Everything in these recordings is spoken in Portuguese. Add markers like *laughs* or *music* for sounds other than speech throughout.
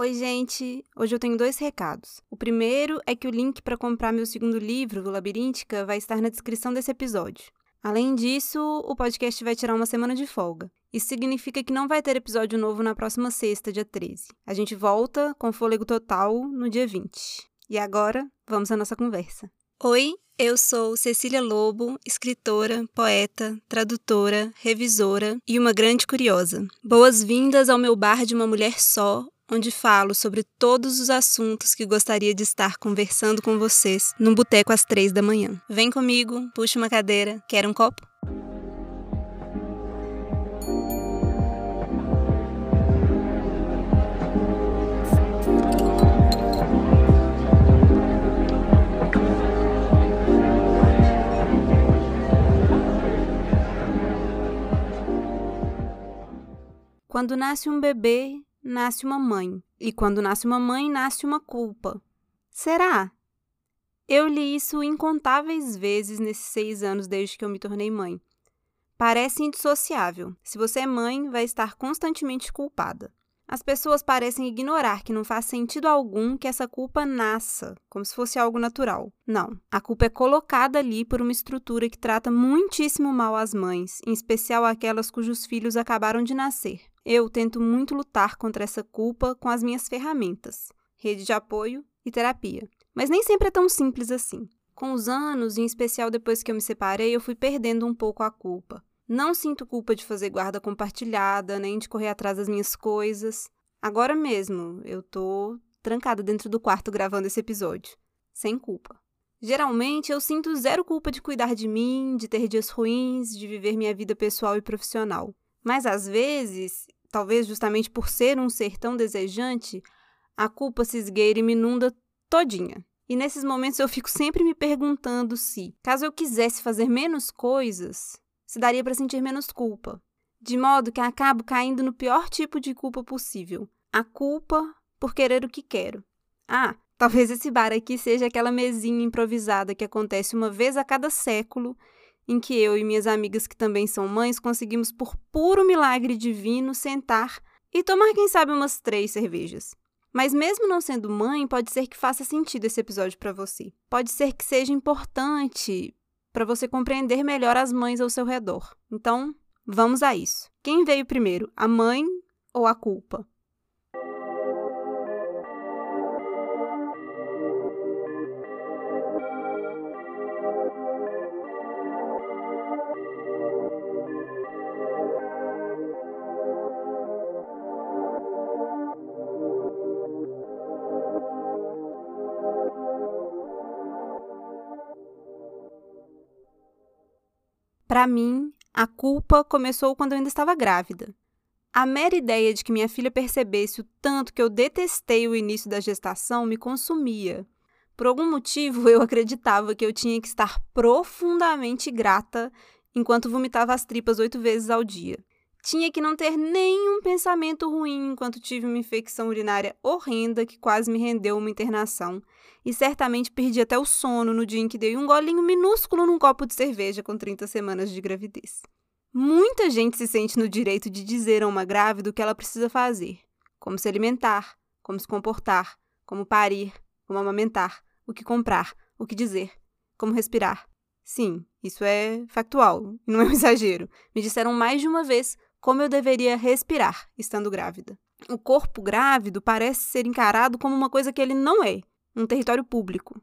Oi, gente! Hoje eu tenho dois recados. O primeiro é que o link para comprar meu segundo livro, Labiríntica, vai estar na descrição desse episódio. Além disso, o podcast vai tirar uma semana de folga. Isso significa que não vai ter episódio novo na próxima sexta, dia 13. A gente volta com fôlego total no dia 20. E agora, vamos à nossa conversa. Oi, eu sou Cecília Lobo, escritora, poeta, tradutora, revisora e uma grande curiosa. Boas-vindas ao meu bar de uma mulher só, onde falo sobre todos os assuntos que gostaria de estar conversando com vocês num boteco às três da manhã. Vem comigo, puxa uma cadeira, quer um copo? Quando nasce um bebê, nasce uma mãe. E quando nasce uma mãe, nasce uma culpa. Será? Eu li isso incontáveis vezes nesses seis anos desde que eu me tornei mãe. Parece indissociável. Se você é mãe, vai estar constantemente culpada. As pessoas parecem ignorar que não faz sentido algum que essa culpa nasça, como se fosse algo natural. Não. A culpa é colocada ali por uma estrutura que trata muitíssimo mal as mães, em especial aquelas cujos filhos acabaram de nascer. Eu tento muito lutar contra essa culpa com as minhas ferramentas, rede de apoio e terapia. Mas nem sempre é tão simples assim. Com os anos, em especial depois que eu me separei, eu fui perdendo um pouco a culpa. Não sinto culpa de fazer guarda compartilhada, nem de correr atrás das minhas coisas. Agora mesmo, eu tô trancada dentro do quarto gravando esse episódio, sem culpa. Geralmente, eu sinto zero culpa de cuidar de mim, de ter dias ruins, de viver minha vida pessoal e profissional. Mas às vezes, talvez justamente por ser um ser tão desejante, a culpa se esgueira e me inunda todinha. E nesses momentos eu fico sempre me perguntando se, caso eu quisesse fazer menos coisas, se daria para sentir menos culpa. De modo que acabo caindo no pior tipo de culpa possível: a culpa por querer o que quero. Ah, talvez esse bar aqui seja aquela mesinha improvisada que acontece uma vez a cada século em que eu e minhas amigas que também são mães conseguimos, por puro milagre divino, sentar e tomar, quem sabe, umas três cervejas. Mas mesmo não sendo mãe, pode ser que faça sentido esse episódio para você. Pode ser que seja importante para você compreender melhor as mães ao seu redor. Então, vamos a isso. Quem veio primeiro, a mãe ou a culpa? Para mim, a culpa começou quando eu ainda estava grávida. A mera ideia de que minha filha percebesse o tanto que eu detestei o início da gestação me consumia. Por algum motivo, eu acreditava que eu tinha que estar profundamente grata enquanto vomitava as tripas oito vezes ao dia. Tinha que não ter nenhum pensamento ruim enquanto tive uma infecção urinária horrenda que quase me rendeu uma internação. E certamente perdi até o sono no dia em que dei um golinho minúsculo num copo de cerveja com 30 semanas de gravidez. Muita gente se sente no direito de dizer a uma grávida o que ela precisa fazer: como se alimentar, como se comportar, como parir, como amamentar, o que comprar, o que dizer, como respirar. Sim, isso é factual, não é um *laughs* exagero. Me disseram mais de uma vez como eu deveria respirar estando grávida. O corpo grávido parece ser encarado como uma coisa que ele não é, um território público.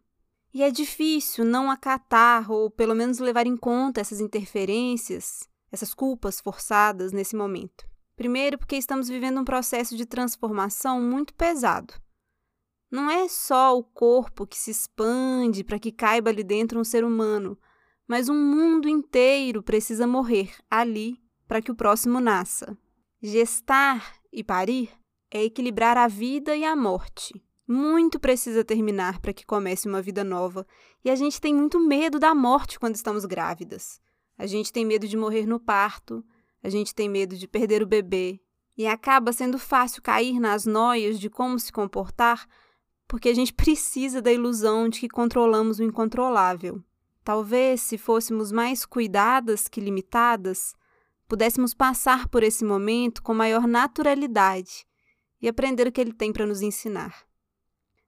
E é difícil não acatar ou pelo menos levar em conta essas interferências, essas culpas forçadas nesse momento. Primeiro, porque estamos vivendo um processo de transformação muito pesado. Não é só o corpo que se expande para que caiba ali dentro um ser humano, mas um mundo inteiro precisa morrer ali para que o próximo nasça. Gestar e parir é equilibrar a vida e a morte. Muito precisa terminar para que comece uma vida nova, e a gente tem muito medo da morte quando estamos grávidas. A gente tem medo de morrer no parto, a gente tem medo de perder o bebê, e acaba sendo fácil cair nas noias de como se comportar, porque a gente precisa da ilusão de que controlamos o incontrolável. Talvez, se fôssemos mais cuidadas que limitadas, pudéssemos passar por esse momento com maior naturalidade e aprender o que ele tem para nos ensinar.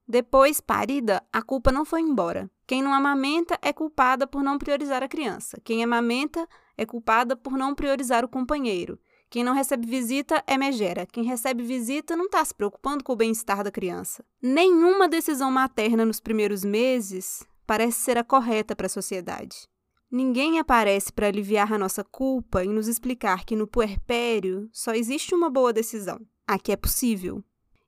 Depois, parida, a culpa não foi embora. Quem não amamenta é culpada por não priorizar a criança. Quem amamenta é culpada por não priorizar o companheiro. Quem não recebe visita é megera. Quem recebe visita não está se preocupando com o bem-estar da criança. Nenhuma decisão materna nos primeiros meses parece ser a correta para a sociedade. Ninguém aparece para aliviar a nossa culpa e nos explicar que no puerpério só existe uma boa decisão, a que é possível.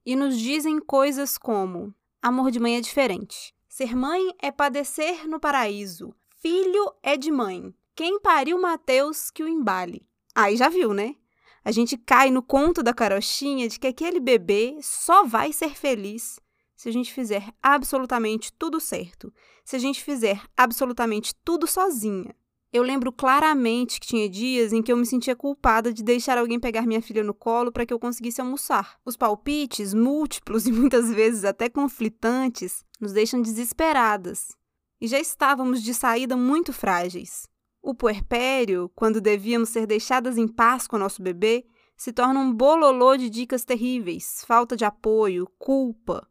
E nos dizem coisas como: amor de mãe é diferente. Ser mãe é padecer no paraíso. Filho é de mãe. Quem pariu Mateus que o embale. Aí já viu, né? A gente cai no conto da carochinha de que aquele bebê só vai ser feliz se a gente fizer absolutamente tudo certo, se a gente fizer absolutamente tudo sozinha. Eu lembro claramente que tinha dias em que eu me sentia culpada de deixar alguém pegar minha filha no colo para que eu conseguisse almoçar. Os palpites, múltiplos *laughs* e muitas vezes até conflitantes, nos deixam desesperadas. E já estávamos de saída muito frágeis. O puerpério, quando devíamos ser deixadas em paz com o nosso bebê, se torna um bololô de dicas terríveis, falta de apoio, culpa,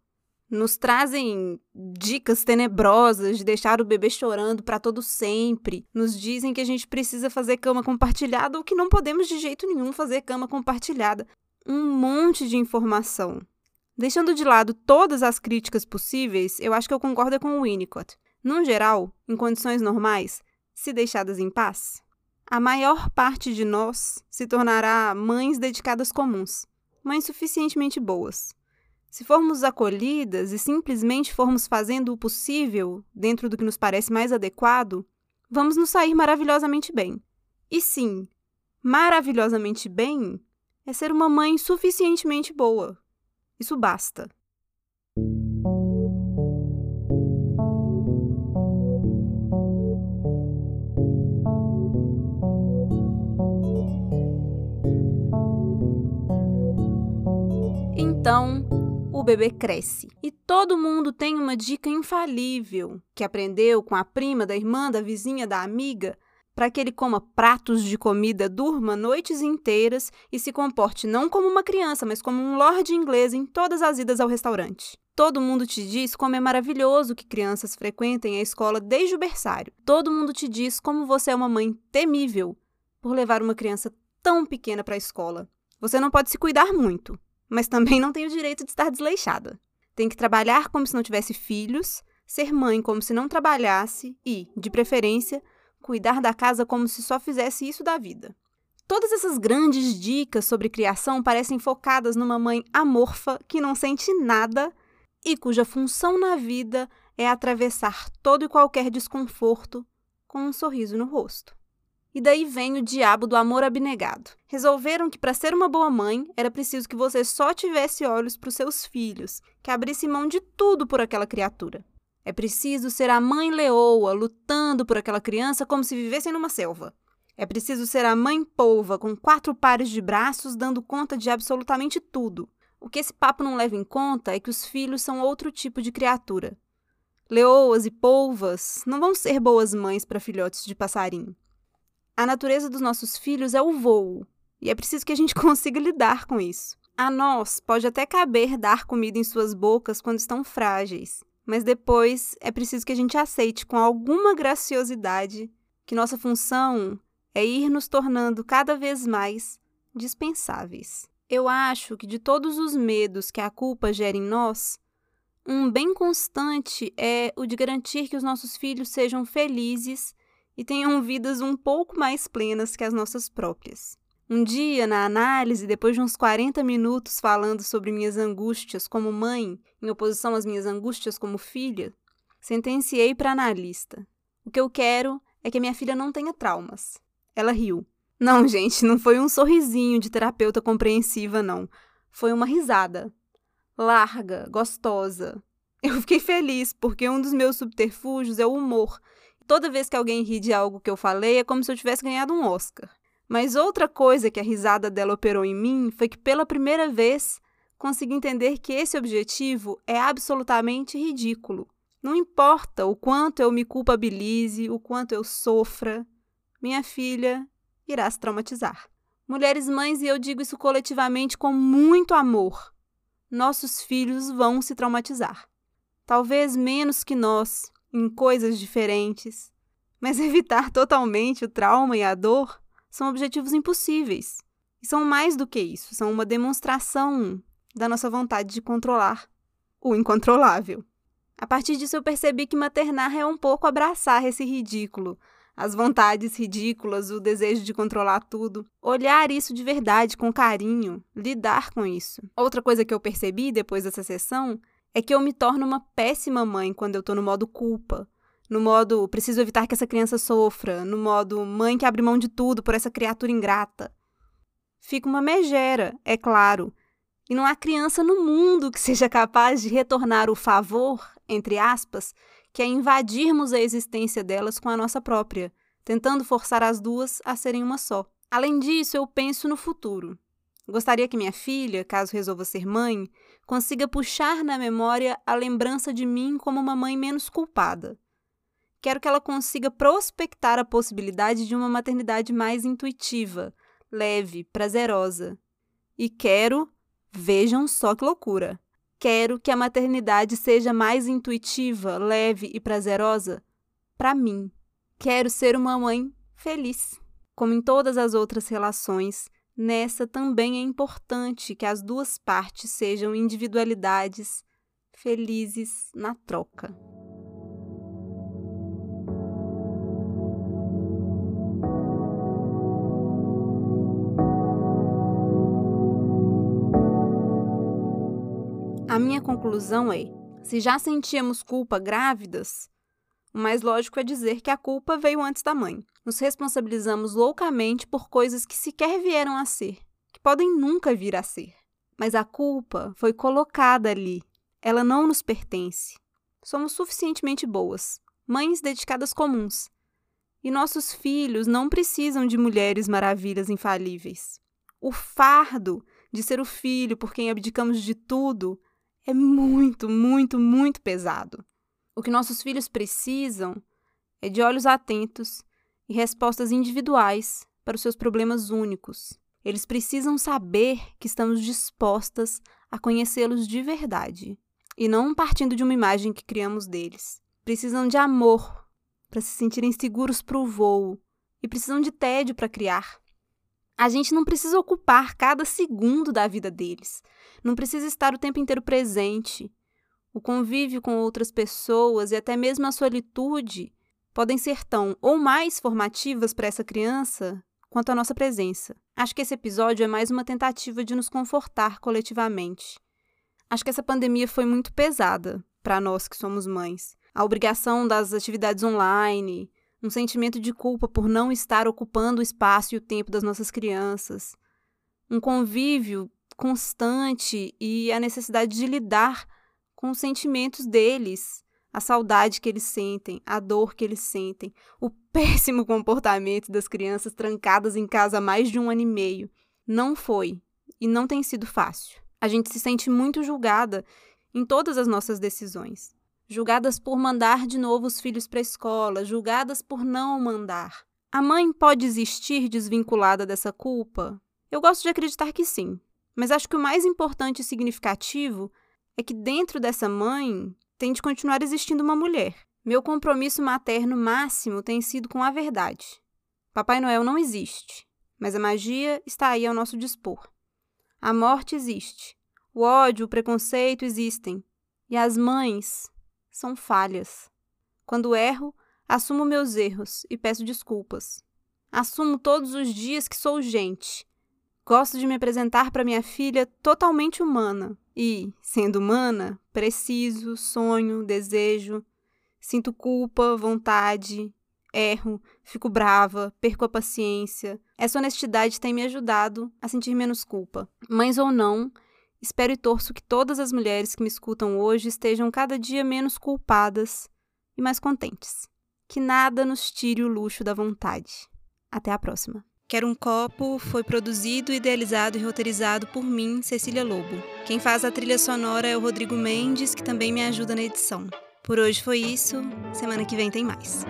nos trazem dicas tenebrosas de deixar o bebê chorando para todo sempre, nos dizem que a gente precisa fazer cama compartilhada ou que não podemos de jeito nenhum fazer cama compartilhada. Um monte de informação. Deixando de lado todas as críticas possíveis, eu acho que eu concordo com o Winnicott. No geral, em condições normais, se deixadas em paz, a maior parte de nós se tornará mães dedicadas comuns, mães suficientemente boas se formos acolhidas e simplesmente formos fazendo o possível dentro do que nos parece mais adequado, vamos nos sair maravilhosamente bem. E sim, maravilhosamente bem é ser uma mãe suficientemente boa. Isso basta. Então, o bebê cresce. E todo mundo tem uma dica infalível que aprendeu com a prima, da irmã, da vizinha, da amiga, para que ele coma pratos de comida, durma noites inteiras e se comporte não como uma criança, mas como um lord inglês em todas as idas ao restaurante. Todo mundo te diz como é maravilhoso que crianças frequentem a escola desde o berçário. Todo mundo te diz como você é uma mãe temível por levar uma criança tão pequena para a escola. Você não pode se cuidar muito, mas também não tem o direito de estar desleixada. Tem que trabalhar como se não tivesse filhos, ser mãe como se não trabalhasse e, de preferência, cuidar da casa como se só fizesse isso da vida. Todas essas grandes dicas sobre criação parecem focadas numa mãe amorfa que não sente nada e cuja função na vida é atravessar todo e qualquer desconforto com um sorriso no rosto. E daí vem o diabo do amor abnegado. Resolveram que para ser uma boa mãe era preciso que você só tivesse olhos para os seus filhos, que abrisse mão de tudo por aquela criatura. É preciso ser a mãe leoa, lutando por aquela criança como se vivessem numa selva. É preciso ser a mãe polva, com quatro pares de braços, dando conta de absolutamente tudo. O que esse papo não leva em conta é que os filhos são outro tipo de criatura. Leoas e polvas não vão ser boas mães para filhotes de passarinho. A natureza dos nossos filhos é o voo, e é preciso que a gente *laughs* consiga lidar com isso. A nós pode até caber dar comida em suas bocas quando estão frágeis, mas depois é preciso que a gente aceite com alguma graciosidade que nossa função é ir nos tornando cada vez mais dispensáveis. Eu acho que de todos os medos que a culpa gera em nós, um bem constante é o de garantir que os nossos filhos sejam felizes e tenham vidas um pouco mais plenas que as nossas próprias. Um dia, na análise, depois de uns 40 minutos falando sobre minhas angústias como mãe, em oposição às minhas angústias como filha, sentenciei para a analista: O que eu quero é que minha filha não tenha traumas. Ela riu. Não, *laughs* gente, não foi um sorrisinho de terapeuta compreensiva, não. Foi uma risada. Larga, gostosa. Eu fiquei feliz porque um dos meus subterfúgios é o humor Toda vez que alguém ri de algo que eu falei, é como se eu tivesse ganhado um Oscar. Mas outra coisa que a risada dela operou em mim foi que, pela primeira vez, consegui entender que esse objetivo é absolutamente ridículo. Não importa o quanto eu me culpabilize, o quanto eu sofra, minha filha irá se traumatizar. Mulheres mães, e eu digo isso coletivamente com muito amor, nossos filhos vão se traumatizar. Talvez menos que nós, em coisas diferentes, mas *laughs* evitar totalmente o trauma e a dor são objetivos impossíveis. E são mais do que isso, são uma demonstração da nossa vontade de controlar o incontrolável. A partir disso, eu percebi que maternar é um pouco abraçar esse ridículo, as vontades ridículas, o desejo de controlar tudo. Olhar isso de verdade, com carinho, lidar com isso. Outra coisa que eu percebi depois dessa sessão é que eu me torno uma péssima mãe quando eu tô no modo culpa. No modo preciso evitar que essa criança sofra, no modo mãe que abre mão de tudo por essa criatura ingrata. Fica uma megera, é claro, e não há criança no mundo que seja capaz de retornar o favor, entre aspas, que é invadirmos a existência delas com a nossa própria, tentando forçar as duas a serem uma só. Além disso, eu penso no futuro. Gostaria que minha filha, caso resolva ser mãe, consiga puxar na memória a lembrança de mim como uma mãe menos culpada. Quero que ela consiga prospectar a possibilidade de uma maternidade mais intuitiva, leve, prazerosa. E quero Vejam só que loucura! Quero que a maternidade seja mais intuitiva, leve e prazerosa para mim. Quero ser uma mãe feliz. Como em todas as outras relações, nessa também é importante que as duas partes sejam individualidades felizes na troca. A minha conclusão é: se já sentíamos culpa grávidas, o mais lógico é dizer que a culpa veio antes da mãe. Nos responsabilizamos loucamente por coisas que sequer vieram a ser, que podem nunca vir a ser. Mas a culpa foi colocada ali. Ela não nos pertence. Somos suficientemente boas, mães dedicadas comuns. E nossos filhos não precisam de mulheres maravilhas infalíveis. O fardo de ser o filho por quem abdicamos de tudo é muito, muito, muito pesado. O que nossos filhos precisam é de olhos atentos e respostas individuais para os seus problemas únicos. Eles precisam saber que estamos dispostas a conhecê-los de verdade e não partindo de uma imagem que criamos deles. Precisam de amor para se sentirem seguros para o voo e precisam de tédio para criar. A gente não precisa ocupar cada segundo da vida deles. Não precisa estar o tempo inteiro presente. O convívio com outras pessoas e até mesmo a solitude podem ser tão ou mais formativas para essa criança quanto a nossa presença. Acho que esse episódio é mais uma tentativa de nos confortar coletivamente. Acho que essa pandemia foi muito pesada para nós que somos mães. A obrigação das atividades online, um sentimento de culpa por não estar ocupando o espaço e o tempo das nossas crianças, um convívio constante e a necessidade de lidar com os sentimentos deles, a saudade que eles sentem, a dor que eles sentem, o *laughs* péssimo comportamento das crianças trancadas em casa há mais de um ano e meio. Não foi e não tem sido fácil. A gente se sente muito julgada em todas as nossas decisões julgadas por mandar de novo os filhos para a escola, julgadas por não mandar. A mãe pode existir desvinculada dessa culpa? Eu gosto de acreditar que sim, mas acho que o mais importante e significativo é que dentro dessa mãe tem de continuar existindo uma mulher. Meu compromisso materno máximo tem sido com a verdade. Papai Noel não existe, mas a magia está aí ao nosso dispor. A morte existe, o ódio, o preconceito existem, e as mães são falhas. Quando erro, assumo meus erros e peço desculpas. Assumo todos os dias que sou gente. Gosto de me apresentar para minha filha totalmente humana e, sendo humana, preciso, sonho, desejo, sinto culpa, vontade, erro, fico brava, perco a paciência. Essa honestidade tem me ajudado a sentir menos culpa. Mães ou não, Espero e torço que todas as mulheres que me escutam hoje estejam cada dia menos culpadas e mais contentes. Que nada nos tire o luxo da vontade. Até a próxima. Quero um Copo foi produzido, idealizado e roteirizado por mim, Cecília Lobo. Quem faz a trilha sonora é o Rodrigo Mendes, que também me ajuda na edição. Por hoje foi isso, semana que vem tem mais.